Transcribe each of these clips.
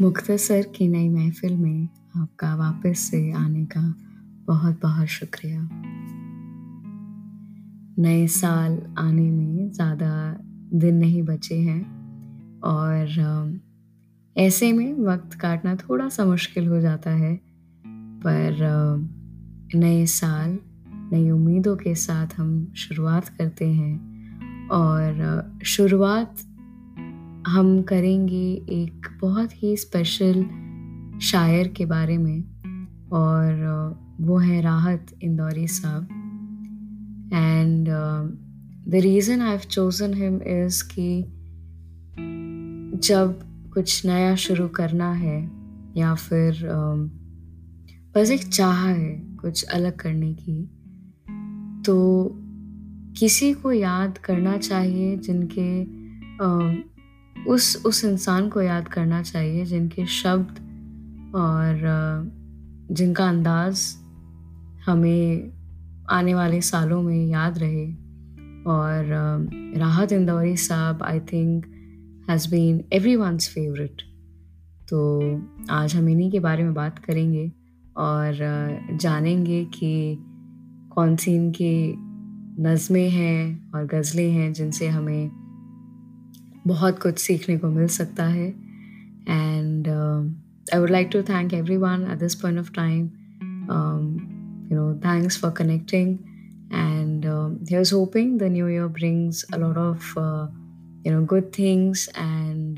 मुख्तसर की नई महफिल में आपका वापस से आने का बहुत बहुत शुक्रिया। नए साल आने में ज़्यादा दिन नहीं बचे हैं और ऐसे में वक्त काटना थोड़ा सा मुश्किल हो जाता है, पर नए साल, नई उम्मीदों के साथ हम शुरुआत करते हैं और शुरुआत हम करेंगे एक बहुत ही स्पेशल शायर के बारे में और वो है Rahat Indori sahab. And the reason I have chosen him is कि जब कुछ नया शुरू करना है या फिर बस एक चाह है कुछ अलग करने की तो किसी को याद करना चाहिए जिनके उस उस इंसान को याद करना चाहिए जिनके शब्द और जिनका अंदाज हमें आने वाले सालों में याद रहे। और Rahat Indori sahab I think has been everyone's favourite तो आज हम इन्हीं के बारे में बात करेंगे और जानेंगे कि कौन सी इनकी नज़में हैं और गज़लें हैं जिनसे हमें बहुत कुछ सीखने को मिल सकता है। And I would like to thank everyone at this point of time you know thanks for connecting and hoping the new year brings a lot of uh, you know good things. And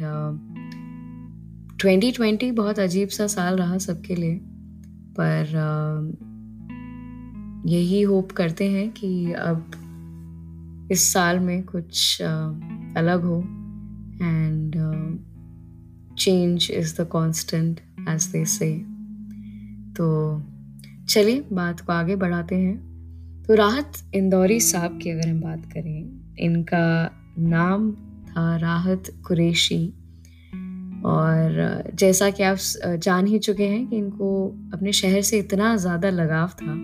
uh, 2020 बहुत अजीब सा साल रहा सबके लिए। पर uh, यही hope करते हैं कि अब इस साल में कुछ uh, अलग हो। And uh, change is the constant as they say. तो चलिए बात को आगे बढ़ाते हैं। तो राहत इंदौरी साहब की अगर हम बात करें इनका नाम था राहत कुरेशी। और जैसा कि आप जान ही चुके हैं कि इनको अपने शहर से इतना ज़्यादा लगाव था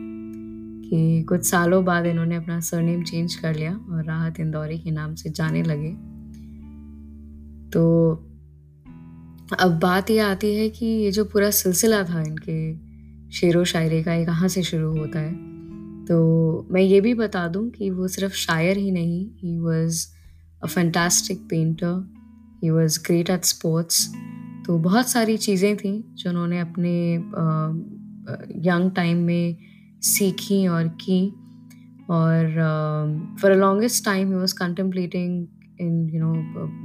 कि कुछ सालों बाद इन्होंने अपना सरनेम चेंज कर लिया और राहत इंदौरी के नाम से जाने लगे। तो अब बात ये आती है कि ये जो पूरा सिलसिला था इनके शेर व शायरी का, ये कहाँ से शुरू होता है? तो मैं ये भी बता दूँ कि वो सिर्फ़ शायर ही नहीं he was a fantastic painter he was great at sports तो बहुत सारी चीज़ें थी जो उन्होंने अपने यंग टाइम में सीखी और की और for a longest time he was contemplating in you know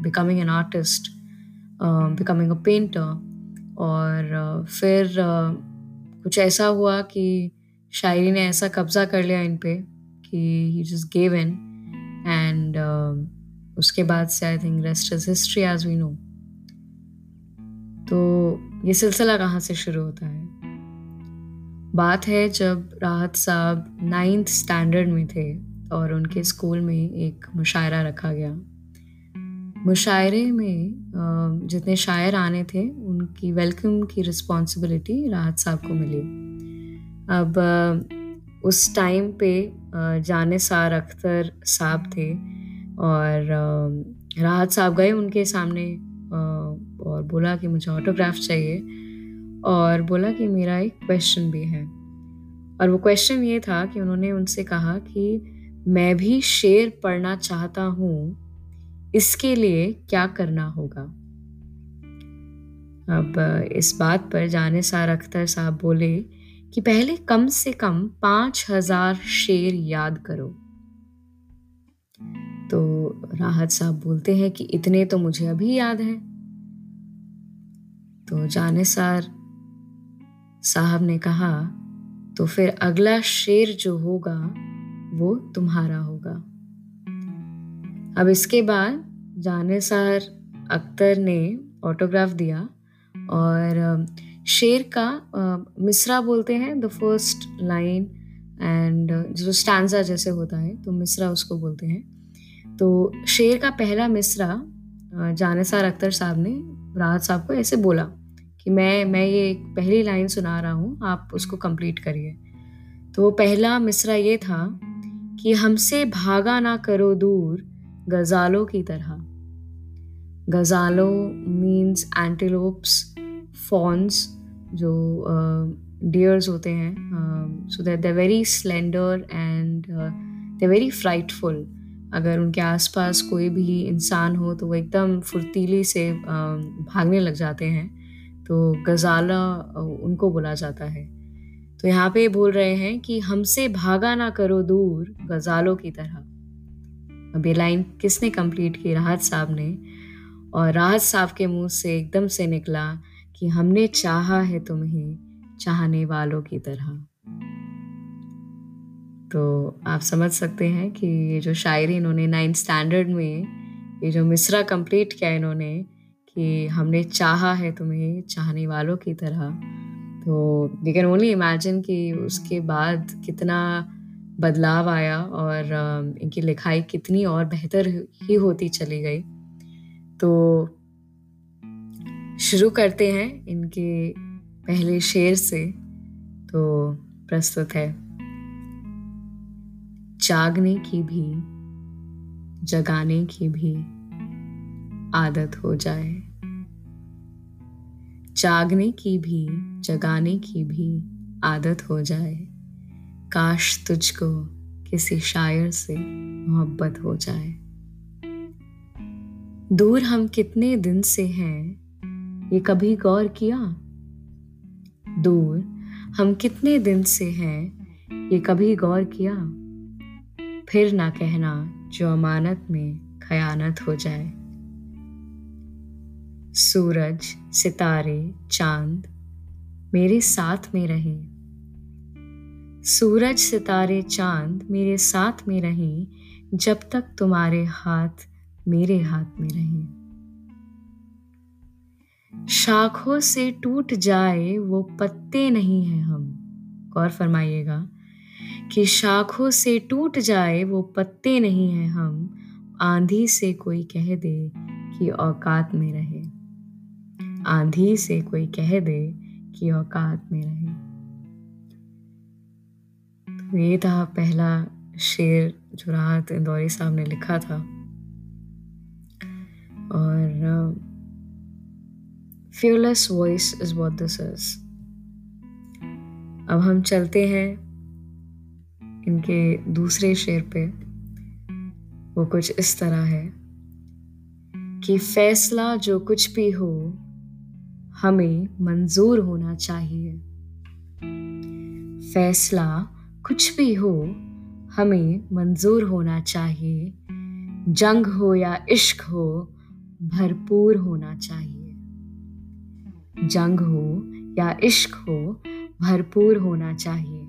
becoming an artist uh, becoming a painter. और uh, फिर uh, कुछ ऐसा हुआ कि शायरी ने ऐसा कब्जा कर लिया इन पे कि he just gave in and उसके बाद से I think rest is history as we know तो ये सिलसिला कहाँ से शुरू होता है? बात है जब राहत साहब नाइन्थ स्टैंडर्ड में थे और उनके स्कूल में एक मुशायरा रखा गया। मुशायरे में जितने शायर आने थे, उनकी वेलकम की रिस्पॉन्सिबिलिटी राहत साहब को मिली। अब उस टाइम पे जाने सार अख्तर साहब थे और राहत साहब गए उनके सामने और बोला कि मुझे ऑटोग्राफ चाहिए और बोला कि मेरा एक क्वेश्चन भी है। और वो क्वेश्चन ये था कि उन्होंने उनसे कहा कि मैं भी शेर पढ़ना चाहता हूँ इसके लिए क्या करना होगा? अब, इस बात पर जाने सार अख्तर साहब बोले कि पहले कम से कम पाँच हज़ार शेर याद करो। तो राहत साहब बोलते हैं कि इतने तो मुझे अभी याद हैं। तो जाने सार साहब ने कहा तो फिर अगला शेर जो होगा, वो तुम्हारा होगा। अब इसके बाद जानेसार अख्तर ने ऑटोग्राफ दिया और शेर का मिसरा बोलते हैं द फ़र्स्ट लाइन एंड जो स्टैंडा जैसे होता है तो मिसरा उसको बोलते हैं। तो शेर का पहला मिसरा जानेसार अख्तर साहब ने, राहत साहब को ऐसे बोला कि मैं मैं ये पहली लाइन सुना रहा हूँ, आप उसको कंप्लीट करिए। तो पहला मिसरा ये था कि हमसे भागा ना करो दूर गज़ालों की तरह। गज़ालों मीन्स एंटीलोप्स फॉन्स जो डियर्स होते हैं so that they very slender and they very frightful अगर उनके आसपास कोई भी इंसान हो तो वो एकदम फुर्तीली से भागने लग जाते हैं। तो गजाला उनको बोला जाता है। तो यहाँ पे बोल रहे हैं कि हमसे भागा ना करो दूर गजालों की तरह। अब ये लाइन किसने कंप्लीट की? राहत साहब ने। और राहत साहब के मुँह से एकदम से निकला कि हमने चाहा है तुम्हें चाहने वालों की तरह। तो आप समझ सकते हैं कि ये जो शायरी इन्होंने नाइन्थ स्टैंडर्ड में, ये जो मिसरा कंप्लीट किया इन्होंने कि हमने चाहा है तुम्हें चाहने वालों की तरह। तो यू कैन ओनली इमेजिन कि उसके बाद कितना बदलाव आया और इनकी लिखाई कितनी और बेहतर ही होती चली गई। तो शुरू करते हैं इनके पहले शेर से। तो प्रस्तुत है। जागने की भी, जगाने की भी आदत हो जाए। जागने की भी, जगाने की भी आदत हो जाए। काश तुझको किसी शायर से मोहब्बत हो जाए। दूर हम कितने दिन से हैं, ये कभी गौर किया? दूर हम कितने दिन से हैं, ये कभी गौर किया? फिर ना कहना जो अमानत में खयानत हो जाए। सूरज, सितारे, चाँद मेरे साथ में रहे। सूरज सितारे चाँद मेरे साथ में रहे, जब तक तुम्हारे हाथ मेरे हाथ में रहे। शाखों से टूट जाए वो पत्ते नहीं हैं हम। गौर फरमाइएगा कि शाखों से टूट जाए वो पत्ते नहीं हैं हम। आंधी से कोई कह दे कि औकात में रहे। आंधी से कोई कह दे कि औकात में रहे। ये था पहला शेर जो राहत इंदौरी साहब ने लिखा था। और fearless voice is what this is अब हम चलते हैं इनके दूसरे शेर पे। वो कुछ इस तरह है, कि फैसला जो कुछ भी हो, हमें मंजूर होना चाहिए। फैसला कुछ भी हो, हमें मंजूर होना चाहिए। जंग हो या इश्क हो, भरपूर होना चाहिए। जंग हो या इश्क हो, भरपूर होना चाहिए।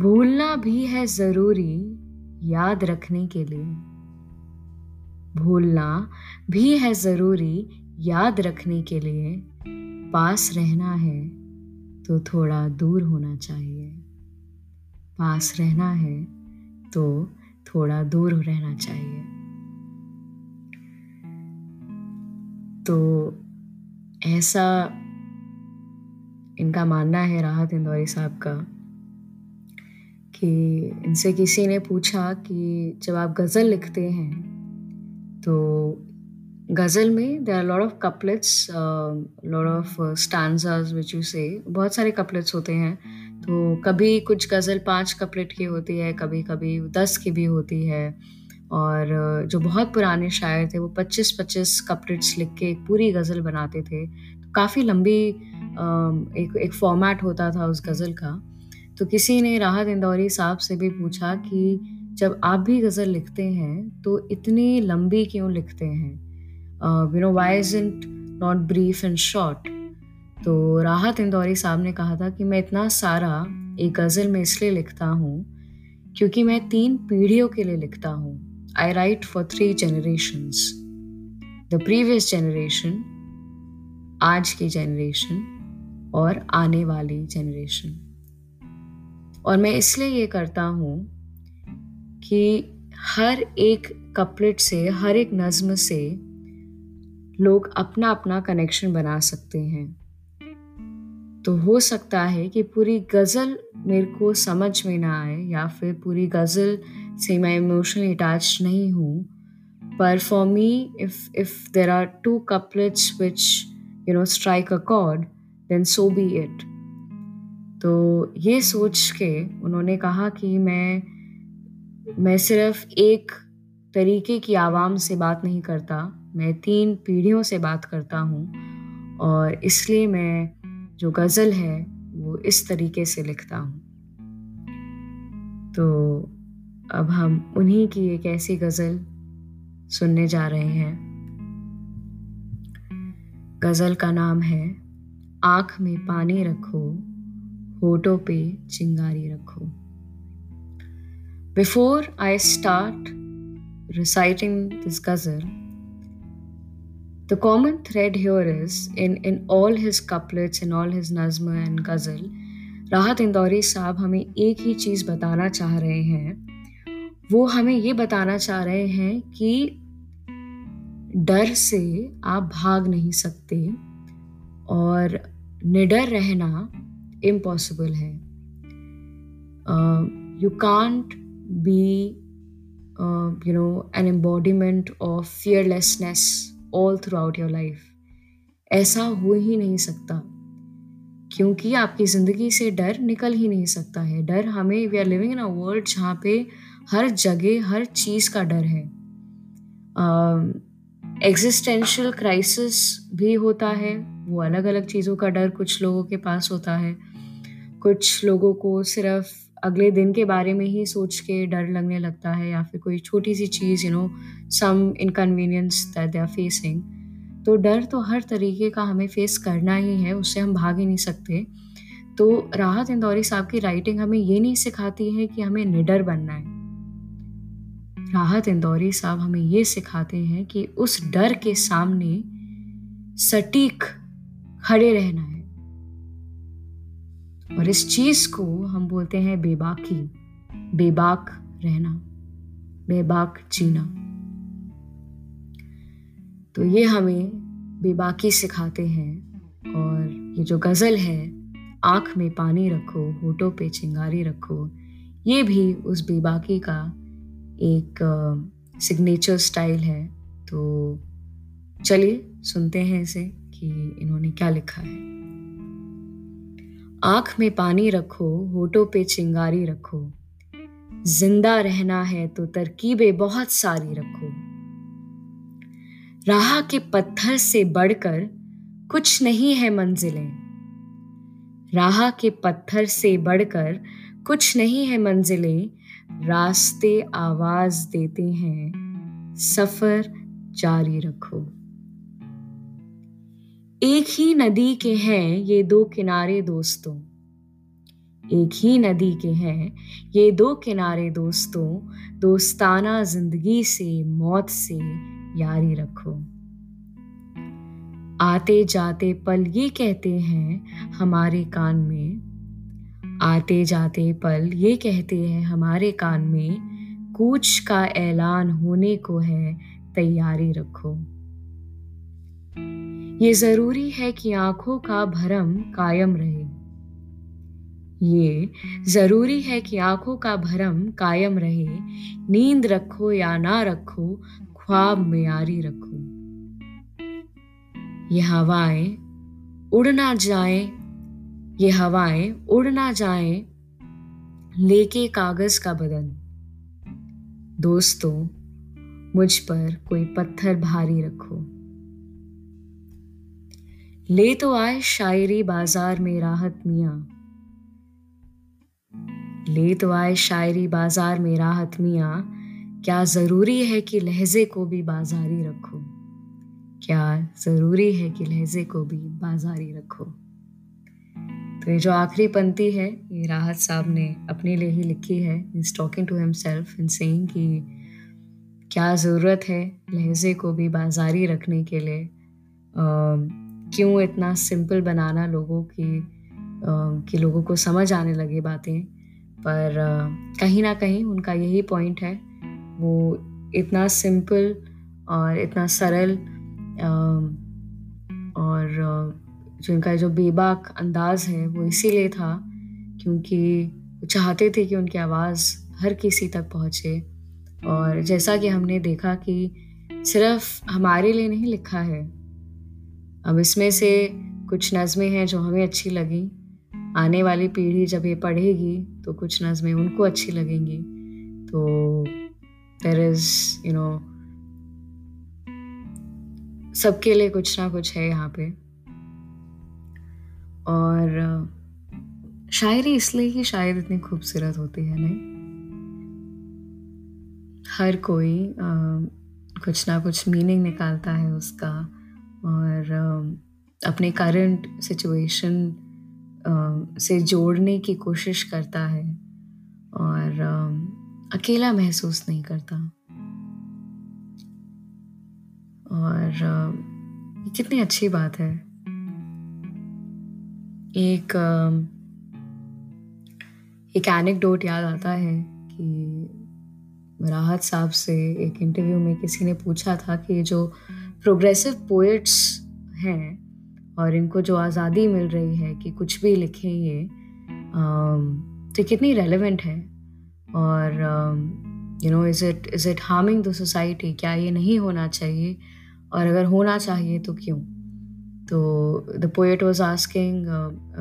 भूलना भी है ज़रूरी याद रखने के लिए। भूलना भी है ज़रूरी याद रखने के लिए। पास रहना है तो थोड़ा दूर होना चाहिए। पास रहना है तो थोड़ा दूर रहना चाहिए। तो ऐसा इनका मानना है राहत इंदौरी साहब का, कि इनसे किसी ने पूछा कि जब आप गज़ल लिखते हैं तो गज़ल में there are lot of couplets lot of stanzas which you say बहुत सारे कपलेट्स होते हैं। तो कभी कुछ गज़ल पाँच कपलेट की होती है कभी कभी दस की भी होती है। और जो बहुत पुराने शायर थे, वो पच्चीस पच्चीस कपलेट्स लिख के एक पूरी गज़ल बनाते थे। तो काफ़ी लंबी एक एक फॉर्मेट होता था उस गज़ल का। तो किसी ने राहत इंदौरी साहब से भी पूछा कि जब आप भी गज़ल लिखते हैं तो इतनी लंबी क्यों लिखते हैं? You know why is it not brief and short तो राहत इंदौरी साहब ने कहा था कि मैं इतना सारा एक गज़ल में इसलिए लिखता हूँ क्योंकि मैं तीन पीढ़ियों के लिए लिखता हूँ। I write for three generations the previous generation आज की जनरेशन और आने वाली जनरेशन और मैं इसलिए ये करता हूँ कि हर एक कपलेट से, हर एक नज्म से लोग अपना अपना कनेक्शन बना सकते हैं। तो हो सकता है कि पूरी गज़ल मेरे को समझ में ना आए या फिर पूरी गज़ल से मैं इमोशनली अटैच नहीं हूँ। पर for me if if there are two couplets which you know strike a chord then so be it तो ये सोच के उन्होंने कहा कि मैं मैं सिर्फ़ एक तरीके की आवाम से बात नहीं करता, मैं तीन पीढ़ियों से बात करता हूँ। और इसलिए मैं जो गज़ल है वो इस तरीके से लिखता हूँ। तो अब हम उन्हीं की एक ऐसी गज़ल सुनने जा रहे हैं। गज़ल का नाम है आँख में पानी रखो होठों पे चिंगारी रखो। Before I start reciting this ghazal, the common thread here is in, in all his couplets, in all his nazma and ghazal, राहत इंदौरी साहब हमें एक ही चीज़ बताना चाह रहे हैं वो हमें ये बताना चाह रहे हैं कि डर से आप भाग नहीं सकते और निडर रहना इम्पॉसिबल है you can't be you know an embodiment of fearlessness all throughout your life ऐसा हो ही नहीं सकता। क्योंकि आपकी ज़िंदगी से डर निकल ही नहीं सकता है। डर हमें we are living in a world जहाँ पे हर जगह, हर चीज़ का डर है। एग्जिस्टेंशियल क्राइसिस भी होता है। वो अलग अलग चीज़ों का डर कुछ लोगों के पास होता है। कुछ लोगों को सिर्फ़ अगले दिन के बारे में ही सोच के डर लगने लगता है या फिर कोई छोटी सी चीज़ you know some inconvenience that they are facing तो डर तो हर तरीके का हमें फेस करना ही है, उससे हम भाग ही नहीं सकते। तो राहत इंदौरी साहब की राइटिंग हमें ये नहीं सिखाती है कि हमें निडर बनना है। राहत इंदौरी साहब हमें ये सिखाते हैं कि उस डर के सामने सटीक खड़े रहना है। और इस चीज़ को हम बोलते हैं बेबाकी बेबाक रहना, बेबाक जीना। तो ये हमें बेबाकी सिखाते हैं और ये जो गज़ल है, आँख में पानी रखो, होठों पे चिंगारी रखो, ये भी उस बेबाकी का एक सिग्नेचर स्टाइल है। तो चलिए सुनते हैं इसे कि इन्होंने क्या लिखा है। आँख में पानी रखो, होठों पे चिंगारी रखो। ज़िंदा रहना है तो तरकीबें बहुत सारी रखो। राह के पत्थर से बढ़कर कुछ नहीं है मंजिलें। राह के पत्थर से बढ़कर कुछ नहीं है मंजिलें। रास्ते आवाज़ देते हैं, सफ़र जारी रखो। एक ही नदी के हैं ये दो किनारे दोस्तों। एक ही नदी के हैं ये दो किनारे दोस्तों। दोस्ताना ज़िंदगी से, मौत से यारी रखो। आते जाते पल ये कहते हैं हमारे कान में। आते जाते पल ये कहते हैं हमारे कान में। कूच का ऐलान होने को है, तैयारी रखो। ये ज़रूरी है कि आँखों का भरम कायम रहे। ये ज़रूरी है कि आँखों का भरम कायम रहे। नींद रखो या ना रखो, ख्वाब में आरी रखो। ये हवाएँ उड़ ना जाए, ये हवाएँ उड़ ना जाए, लेके कागज़ का बदन। दोस्तों, मुझ पर कोई पत्थर भारी रखो। ले तो आए शायरी बाज़ार में राहत मिया। ले तो आए शायरी बाज़ार में राहत मिया। क्या ज़रूरी है कि लहजे को भी बाजारी रखो? क्या ज़रूरी है कि लहजे को भी बाजारी रखो? तो ये जो आखिरी पंक्ति है, ये राहत साहब ने अपने लिए ही लिखी है। Is talking to himself in saying कि क्या ज़रूरत है लहजे को भी बाजारी रखने के लिए? क्यों इतना सिंपल बनाना लोगों की कि लोगों को समझ आने लगे बातें? पर कहीं ना कहीं उनका यही पॉइंट है। वो इतना सिंपल और इतना सरल और जो इनका जो बेबाक अंदाज है, वो इसीलिए था क्योंकि वो चाहते थे कि उनकी आवाज़ हर किसी तक पहुँचे। और जैसा कि हमने देखा कि सिर्फ़ हमारे लिए नहीं लिखा है अब इसमें से कुछ नज़में हैं जो हमें अच्छी लगी। आने वाली पीढ़ी जब ये पढ़ेगी तो कुछ नज़में उनको अच्छी लगेंगी। तो देर इज़ यू नो सबके लिए कुछ ना कुछ है यहाँ पे। और शायरी इसलिए ही शायद इतनी खूबसूरत होती है नहीं? हर कोई आ, कुछ ना कुछ मीनिंग निकालता है उसका। और अपने करंट सिचुएशन से जोड़ने की कोशिश करता है और अकेला महसूस नहीं करता। और ये कितनी अच्छी बात है। एक एक एनेक्डोट याद आता है कि राहत साहब से एक इंटरव्यू में किसी ने पूछा था कि जो प्रोग्रेसिव पोइट्स हैं और इनको जो आज़ादी मिल रही है कि कुछ भी लिखें ये तो कितनी रेलेवेंट है। और you know is it is it harming the society क्या ये नहीं होना चाहिए? और अगर होना चाहिए तो क्यों? तो the poet was asking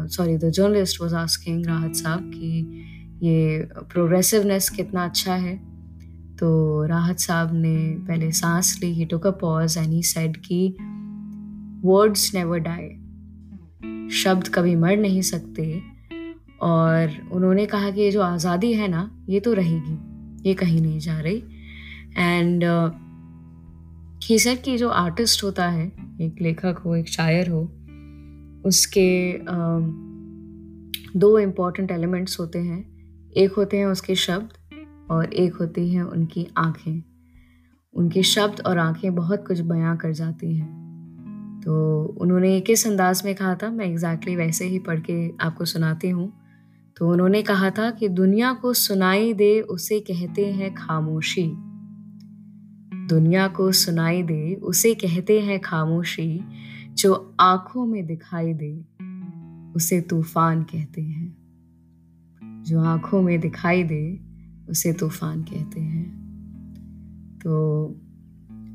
sorry the journalist was asking Rahat sahab कि ये प्रोग्रेसिवनेस कितना अच्छा है। तो राहत साहब ने पहले सांस ली ही took a pause and he said कि वर्ड्स नेवर डाई शब्द कभी मर नहीं सकते और उन्होंने कहा कि ये जो आज़ादी है ना ये तो रहेगी ये कहीं नहीं जा रही। एंड ही सेड कि जो आर्टिस्ट होता है एक लेखक हो एक शायर हो उसके uh, दो इंपॉर्टेंट एलिमेंट्स होते हैं। एक होते हैं उसके शब्द और एक होती है उनकी आँखें। उनके शब्द और आँखें बहुत कुछ बयां कर जाती हैं। तो उन्होंने किस अंदाज में कहा था? मैं एग्जैक्टली exactly वैसे ही पढ़ के आपको सुनाती हूँ। तो उन्होंने कहा था कि दुनिया को सुनाई दे उसे कहते हैं खामोशी। दुनिया को सुनाई दे उसे कहते हैं खामोशी, जो आँखों में दिखाई दे, उसे तूफ़ान कहते हैं। जो आँखों में दिखाई दे उसे तूफ़ान कहते हैं। तो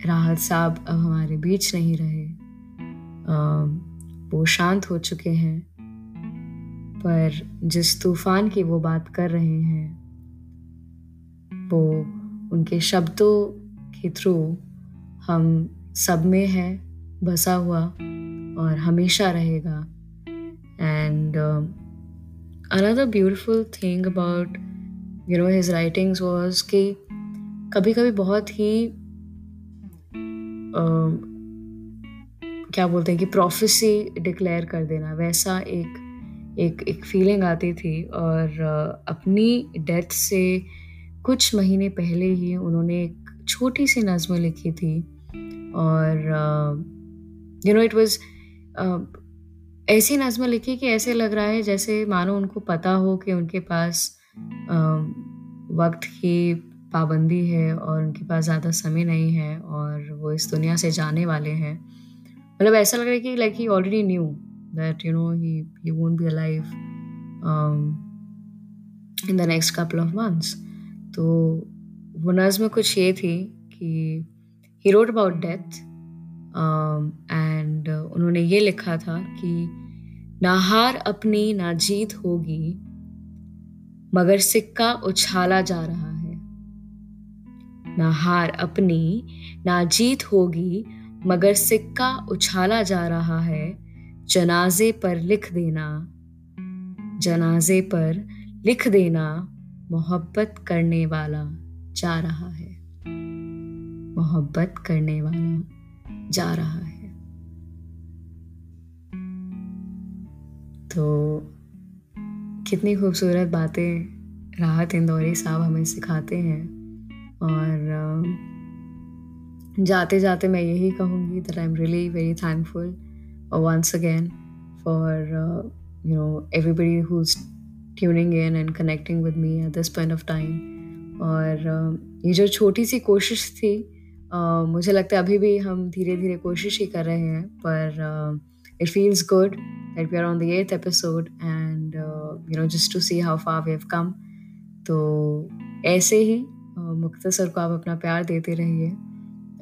राहत साहब अब हमारे बीच नहीं रहे। वो शांत हो चुके हैं। पर जिस तूफ़ान की वो बात कर रहे हैं, वो उनके शब्दों के थ्रू हम सब में है, बसा हुआ और हमेशा रहेगा। And another beautiful thing about you know his writings was कि कभी कभी बहुत ही क्या बोलते हैं कि प्रोफेसी डिक्लेयर कर देना। वैसा एक एक एक फीलिंग आती थी और अपनी डेथ से कुछ महीने पहले ही उन्होंने एक छोटी सी नज़म लिखी थी और यू नो इट वाज ऐसी नज़म लिखी कि ऐसे लग रहा है जैसे मानो उनको पता हो कि उनके पास वक्त की पाबंदी है और उनके पास ज़्यादा समय नहीं है और वो इस दुनिया से जाने वाले हैं। मतलब ऐसा लग रहा है कि like he already knew that you know he he won't be alive in the next couple of months तो वो नज़म कुछ ये थी कि he wrote about death and उन्होंने ये लिखा था कि, ना हार अपनी, ना जीत होगी मगर सिक्का उछाला जा रहा है। ना हार अपनी, ना जीत होगी, मगर सिक्का उछाला जा रहा है। जनाजे पर लिख देना, जनाजे पर लिख देना, मोहब्बत करने वाला जा रहा है। मोहब्बत करने वाला जा रहा है। तो कितनी खूबसूरत बातें राहत इंदौरी साहब हमें सिखाते हैं। और जाते जाते मैं यही कहूँगी that I am really very thankful once again for you know everybody who's tuning in and connecting with me at this point of time और ये जो छोटी सी कोशिश थी मुझे लगता है अभी भी हम धीरे धीरे कोशिश ही कर रहे हैं, पर it feels good that we are on the eighth episode and uh, you know just to see how far we have come. तो ऐसे ही uh, मुख्तसर को आप अपना प्यार देते रहिए।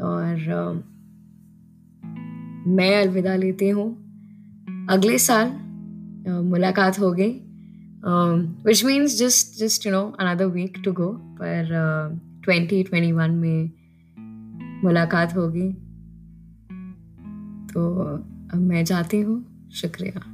और uh, मैं अलविदा लेती हूँ। अगले साल uh, मुलाकात हो गई। Which means just just you know another week to go पर ट्वेंटी ट्वेंटी वन में मुलाकात होगी। तो अब मैं जाती हूँ शुक्रिया।